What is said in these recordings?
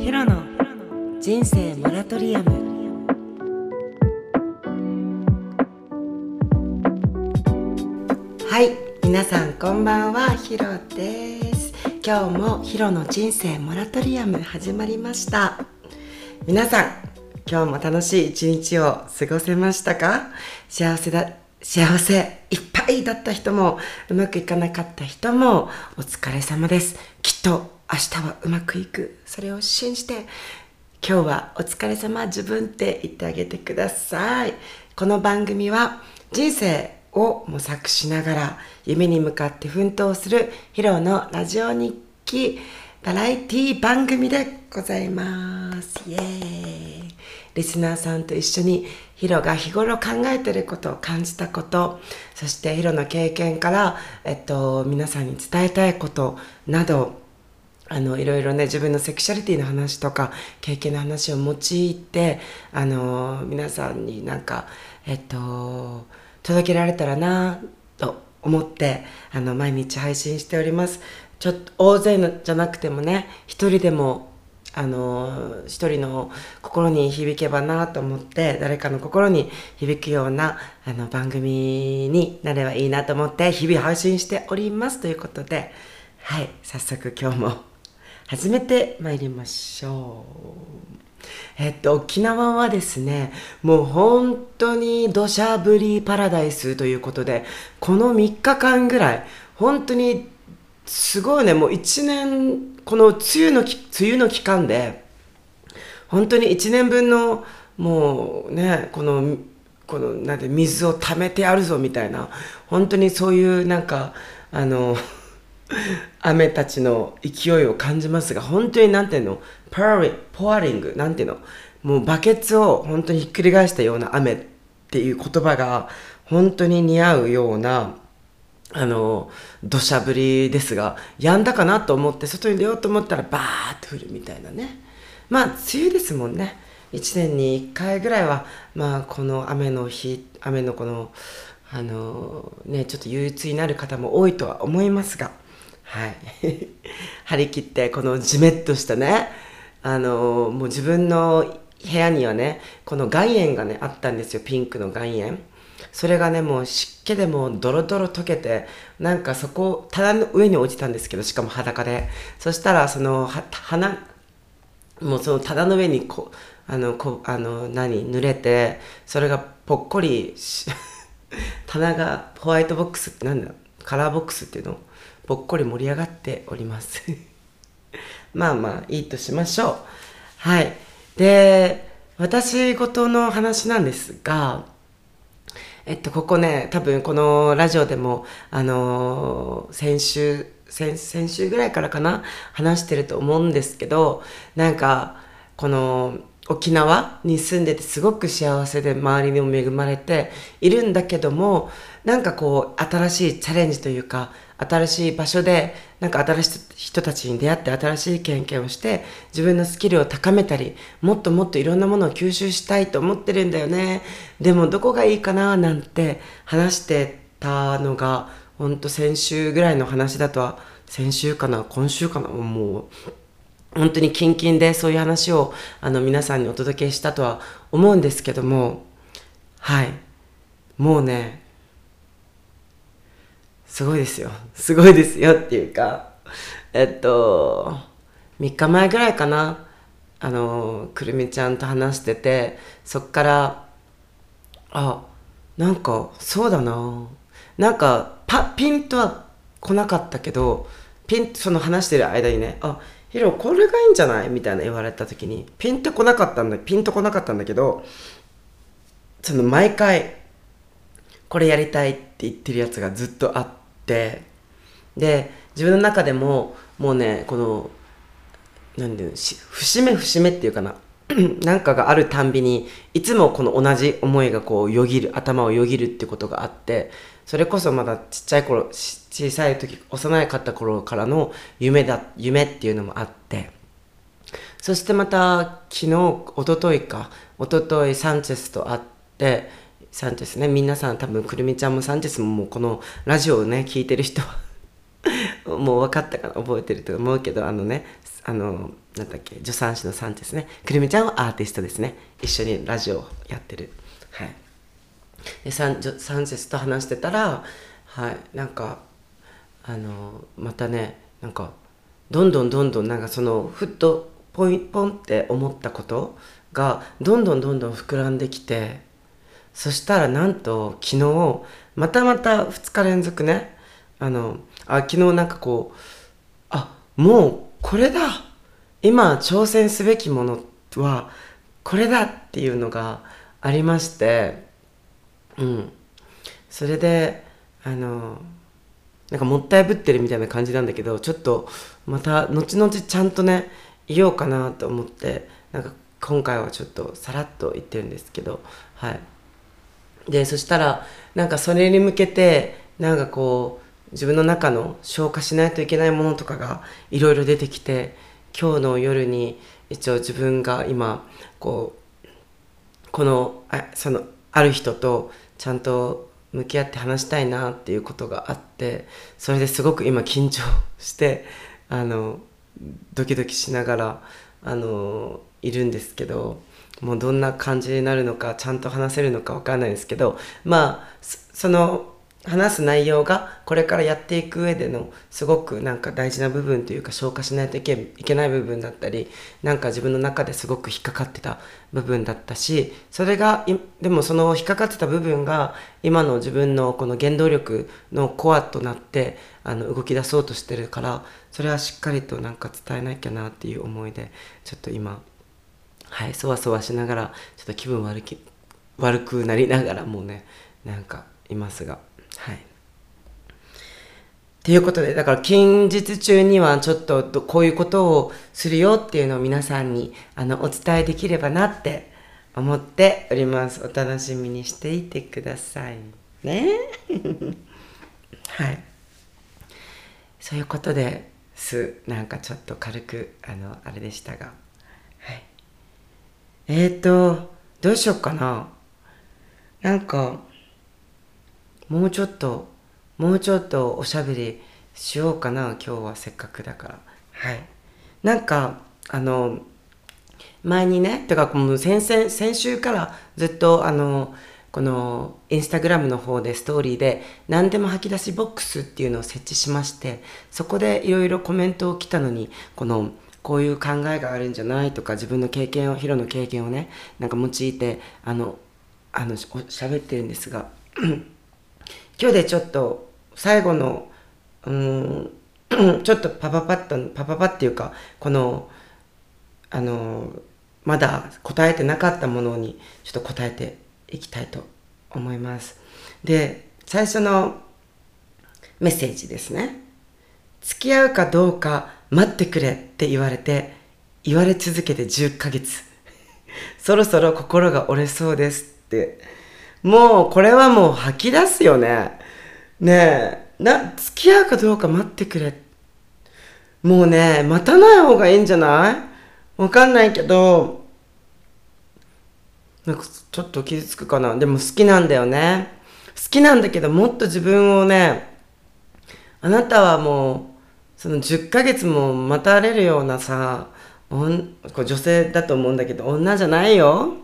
ヒロの人生モラトリアム。はい皆さんこんばんはヒロです。今日もヒロの人生モラトリアム始まりました。皆さん今日も楽しい一日を過ごせましたか？幸せだ幸せいっぱいだった人もうまくいかなかった人もお疲れ様です。きっと明日はうまくいく。それを信じて今日はお疲れ様自分って言ってあげてください。この番組は人生を模索しながら夢に向かって奮闘するヒロのラジオ日記バラエティ番組でございます。イエーイ。リスナーさんと一緒にヒロが日頃考えてることを感じたことそしてヒロの経験から、えっと、皆さんに伝えたいことなどあのいろいろね自分のセクシャリティの話とか経験の話を用いてあの皆さんになんかえっと届けられたらなと思ってあの毎日配信しております。ちょっと大勢のじゃなくてもね一人でもあの一人の心に響けばなと思って誰かの心に響くようなあの番組になればいいなと思って日々配信しておりますということではい早速今日も始めてまいりましょう。えっと、沖縄はですね、もう本当に土砂降りパラダイスということで、この3日間ぐらい、本当にすごいね、もう1年、この梅雨の、梅雨の期間で、本当に1年分の、もうね、この、この、なんて、水を溜めてやるぞみたいな、本当にそういうなんか、あの、雨たちの勢いを感じますが、本当になんていうの、パーリポアリング、なんていうの、もうバケツを本当にひっくり返したような雨っていう言葉が本当に似合うような、あの、土砂降りですが、止んだかなと思って外に出ようと思ったらバーって降るみたいなね。まあ、梅雨ですもんね。1年に1回ぐらいは、まあ、この雨の日、雨のこの、あのね、ちょっと憂鬱になる方も多いとは思いますが、はい。張り切って、このじめっとしたね、あのもう自分の部屋にはね、この岩塩がね、あったんですよ、ピンクの岩塩。それがね、もう湿気でもドロドロ溶けて、なんかそこ、棚の上に落ちたんですけど、しかも裸で。そしたら、その、花、もうその棚の上にこあの、こあの、何、濡れて、それがぽっこり、棚がホワイトボックス、なんだ、カラーボックスっていうのぽっこり盛り上がっております。まあまあいいとしましょう。はい。で私事の話なんですがえっとここね多分このラジオでもあのー、先週先先週ぐらいからかな話してると思うんですけどなんかこの沖縄に住んでてすごく幸せで周りにも恵まれているんだけどもなんかこう新しいチャレンジというか新しい場所でなんか新しい人たちに出会って新しい経験をして自分のスキルを高めたりもっともっといろんなものを吸収したいと思ってるんだよね。でもどこがいいかななんて話してたのがほんと先週ぐらいの話だとは先週かな今週かなもう本当にキンキンでそういう話をあの皆さんにお届けしたとは思うんですけどもはいもうねすごいですよ。すごいですよっていうか、えっと、3日前ぐらいかな、あの、くるみちゃんと話してて、そっから、あ、なんか、そうだな。なんか、パ、ピンとは来なかったけど、ピンその話してる間にね、あ、ヒロ、これがいいんじゃない？みたいな言われた時に、ピンと来なかったんだ、ピンと来なかったんだけど、その毎回、これやりたいって言ってるやつがずっとあって、で自分の中でももうねこの何ていうの節目節目っていうかな なんかがあるたんびにいつもこの同じ思いがこうよぎる頭をよぎるってことがあってそれこそまだちっちゃい頃小さい時幼いかった頃からの夢だ夢っていうのもあって。そしてまた昨日一昨日か。一昨日サンチェスと会ってサンチェスね。皆さん多分くるみちゃんもサンチェスももうこのラジオをね聞いてる人は もう分かったかな覚えてると思うけどあのねあのなんだっけ助産師のサンチェスね。くるみちゃんはアーティストですね。一緒にラジオをやってる。はい。でサンサンチェスと話してたらはいなんかあのまたねなんかどんどんどんどんなんかそのふっとポイポンって思ったことがどんどんどんどん膨らんできてそしたらなんと昨日またまた2日連続ねあのあ昨日なんかこうあもうこれだ今挑戦すべきものはこれだっていうのがありましてうん。それであのなんかもったいぶってるみたいな感じなんだけどちょっとまた後々ちゃんとね言おうかなと思ってなんか今回はちょっとさらっと言ってるんですけどはい。でそしたらなんかそれに向けてなんかこう自分の中の消化しないといけないものとかがいろいろ出てきて今日の夜に一応自分が今こうこのあそのある人とちゃんと向き合って話したいなっていうことがあってそれですごく今緊張して あのドキドキしながらあのいるんですけどもうどんな感じになるのかちゃんと話せるのか分かんないですけどまあその話す内容がこれからやっていく上でのすごくなんか大事な部分というか消化しないといけない部分だったりなんか自分の中ですごく引っかかってた部分だったしそれがでもその引っかかってた部分が今の自分のこの原動力のコアとなってあの動き出そうとしてるからそれはしっかりとなんか伝えなきゃなっていう思いでちょっと今はいそわそわしながらちょっと気分悪き悪くなりながらもうねなんかいますが。はい。ということで、だから近日中にはちょっとこういうことをするよっていうのを皆さんにあのお伝えできればなって思っております。お楽しみにしていてくださいね。はい。そういうことです。なんかちょっと軽く、あの、あれでしたが。はい。えーと、どうしよっかな。なんか、もうちょっともうちょっとおしゃべりしようかな今日はせっかくだから。はい。なんかあの前にねてかもう先々先週からずっとあのこのインスタグラムの方でストーリーで何でも吐き出しボックスっていうのを設置しましてそこでいろいろコメントを来たのにこのこういう考えがあるんじゃないとか自分の経験をヒロの経験をねなんか用いてあのあの喋ってるんですが今日でちょっと最後のうん ちょっとパパパッとパパパっていうかこのあのまだ答えてなかったものにちょっと答えていきたいと思います。で最初のメッセージですね。付き合うかどうか待ってくれって言われて言われ続けて10ヶ月。そろそろ心が折れそうですって。もうこれはもう吐き出すよね。ねえ、な、付き合うかどうか待ってくれ。もうね、待たない方がいいんじゃない？わかんないけど、なんかちょっと傷つくかな。でも好きなんだよね。好きなんだけど、もっと自分をね、あなたはもう、その10ヶ月も待たれるようなさ、おんこ女性だと思うんだけど、女じゃないよ。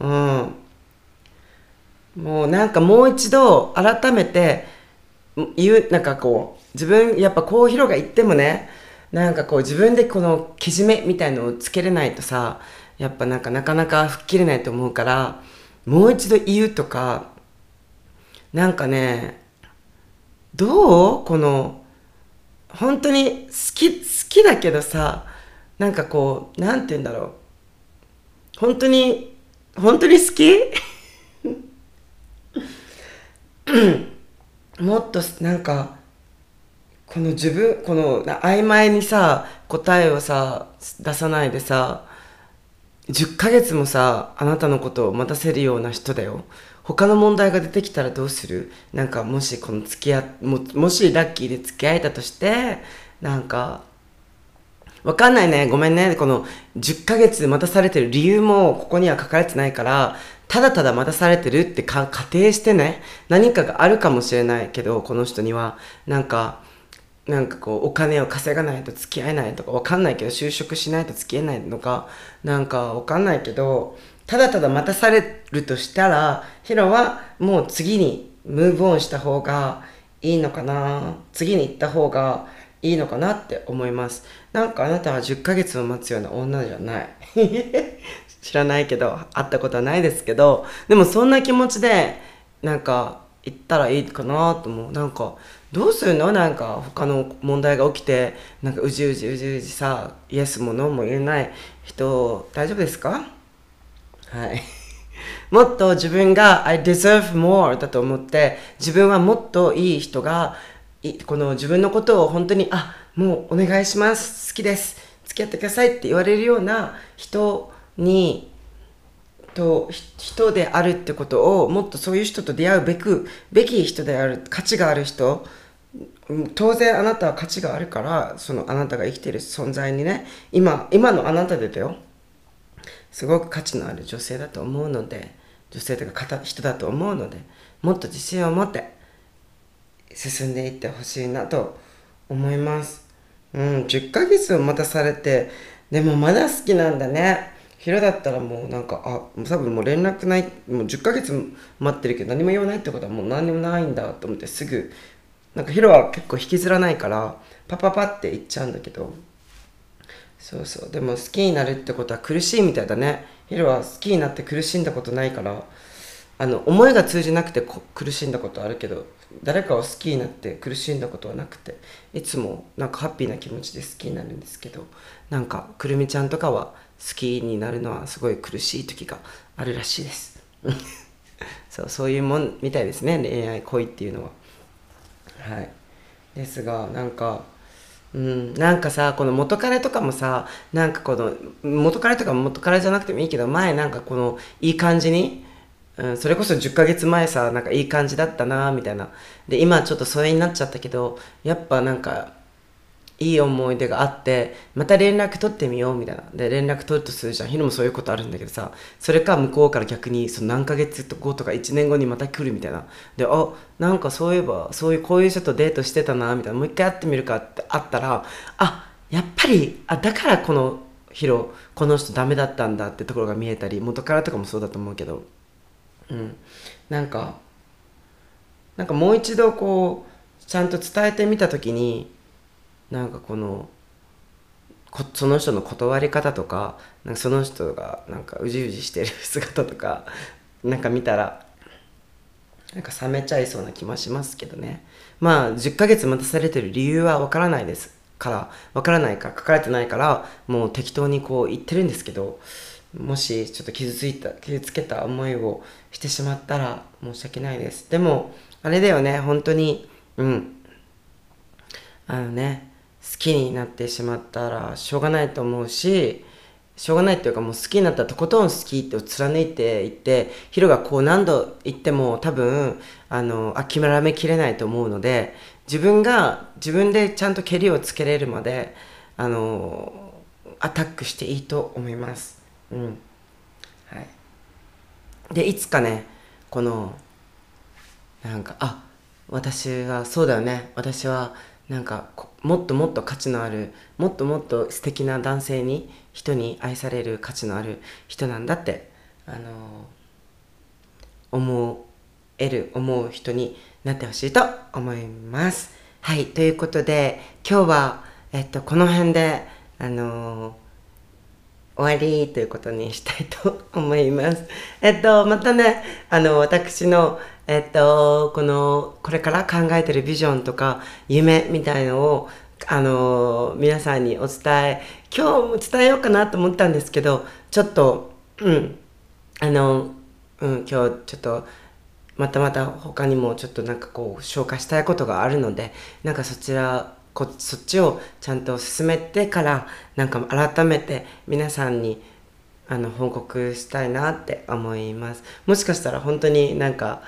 うん。もうなんかもう一度改めて言うなんかこう自分やっぱこうヒロが言ってもねなんかこう自分でこのけじめみたいのをつけれないとさやっぱなんかなかなか吹っ切れないと思うからもう一度言うとかなんかねどうこの本当に好き好きだけどさなんかこうなんて言うんだろう。本当に本当に好き？もっとなんかこの自分この曖昧にさ答えをさ出さないでさ10ヶ月もさあなたのことを待たせるような人だよ。他の問題が出てきたらどうする？なんかもしこの付き合ももしラッキーで付き合えたとしてなんかわかんないね。ごめんね。この10ヶ月待たされてる理由もここには書かれてないからただただ待たされてるって仮定してね、何かがあるかもしれないけど、この人には、なんか、なんかこうお金を稼がないと付き合えないとかわかんないけど就職しないと付き合えないのかなんかわかんないけどただただ待たされるとしたらヒロはもう次にムーブオンした方がいいのかな。次に行った方がいいのかなって思います。なんかあなたは10ヶ月を待つような女じゃない。知らないけど会ったことはないですけどでもそんな気持ちでなんか行ったらいいかなと思う。なんかどうするの？なんか他の問題が起きてなんかうじうじうじうじさイエスもノーも言えない。人大丈夫ですか？はい。もっと自分が I deserve more だと思って自分はもっといい人がこの自分のことを本当にあもうお願いします。好きです。付き合ってくださいって言われるような人にと人であるってことをもっとそういう人と出会うべくべき人である価値がある人当然あなたは価値があるからそのあなたが生きている存在にね今今のあなたでだよ。すごく価値のある女性だと思うので女性というか人だと思うのでもっと自信を持って進んでいってほしいなと思います。うん10ヶ月を待たされてでもまだ好きなんだね。ヒロだったらもうなんかあ多分もう連絡ないもう10ヶ月待ってるけど何も言わないってことはもう何にもないんだと思ってすぐなんかヒロは結構引きずらないからパパパって言っちゃうんだけど。そうそう。でも好きになるってことは苦しいみたいだね。ヒロは好きになって苦しんだことないからあの思いが通じなくて苦しんだことあるけど。誰かを好きになって苦しんだことはなくていつもなんかハッピーな気持ちで好きになるんですけどなんかくるみちゃんとかは好きになるのはすごい苦しい時があるらしいです。そうそういうもんみたいですね。恋愛恋っていうのは。はい。ですがなんかうん、なんかさこの元彼とかもさなんかこの元彼とか元彼じゃなくてもいいけど前なんかこのいい感じにうん、それこそ10ヶ月前さなんかいい感じだったなみたいな。で今ちょっと疎遠になっちゃったけどやっぱなんかいい思い出があってまた連絡取ってみようみたいな。で連絡取るとするじゃん。ヒロもそういうことあるんだけどさそれか向こうから逆にその何ヶ月後とか1年後にまた来るみたいな。であなんかそういえばそういうこういう人とデートしてたなみたいな。もう一回会ってみるかってあったらあやっぱりあだからこのヒロこの人ダメだったんだってところが見えたり元からとかもそうだと思うけど。うん。なんかなんかもう一度こうちゃんと伝えてみた時になんかこのその人の断り方とかなんかその人がなんかうじうじしてる姿とか なんか見たらなんか冷めちゃいそうな気もしますけどね。まあ10ヶ月待たされてる理由はわからないですからわからないか書かれてないからもう適当にこう言ってるんですけどもしちょっと傷ついた傷つけた思いをしてしまったら申し訳ないです。でもあれだよね本当にうん。あのね好きになってしまったらしょうがないと思うししょうがないっていうかもう好きになったらとことん好きって貫いていってヒロがこう何度言っても多分あの諦めきれないと思うので自分が自分でちゃんとけりをつけれるまであのアタックしていいと思います。うん。はい。でいつかねこのなんかあ私はそうだよね。私はなんかもっともっと価値のあるもっともっと素敵な男性に人に愛される価値のある人なんだってあの思える思う人になってほしいと思います。はい。ということで今日は、えっと、この辺であの終わりということにしたいと思います。えっと、またね、あの、私の、えっと、この、これから考えてるビジョンとか、夢みたいのを、あの、皆さんにお伝え、今日も伝えようかなと思ったんですけど、ちょっと、うん、あの、うん、今日ちょっと、またまた他にもちょっとなんかこう、紹介したいことがあるので、なんかそちらこそっちをちゃんと進めてからなんか改めて皆さんにあの報告したいなって思います。もしかしたら本当になんか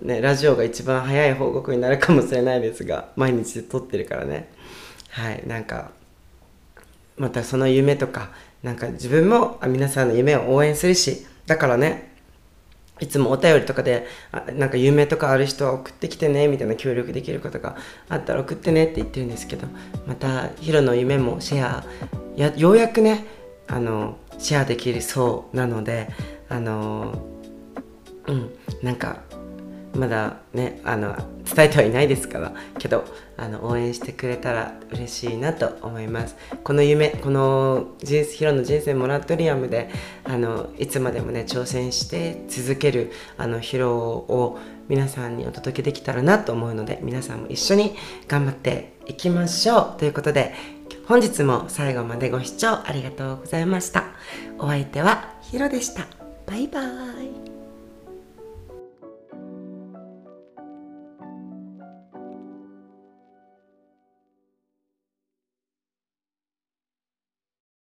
ねラジオが一番早い報告になるかもしれないですが毎日撮ってるからね。はいなんかまたその夢とかなんか自分も皆さんの夢を応援するしだからねいつもお便りとかであなんか夢とかある人は送ってきてねみたいな協力できることがあったら送ってねって言ってるんですけどまたヒロの夢もシェアやようやくねあのシェアできるそうなのであのうんなんかまだねあの伝えてはいないですからけどあの応援してくれたら嬉しいなと思います。この夢この人ヒロの人生モラトリアムであのいつまでもね挑戦して続けるあのヒロを皆さんにお届けできたらなと思うので皆さんも一緒に頑張っていきましょう。ということで本日も最後までご視聴ありがとうございました。お相手はヒロでした。バイバーイ。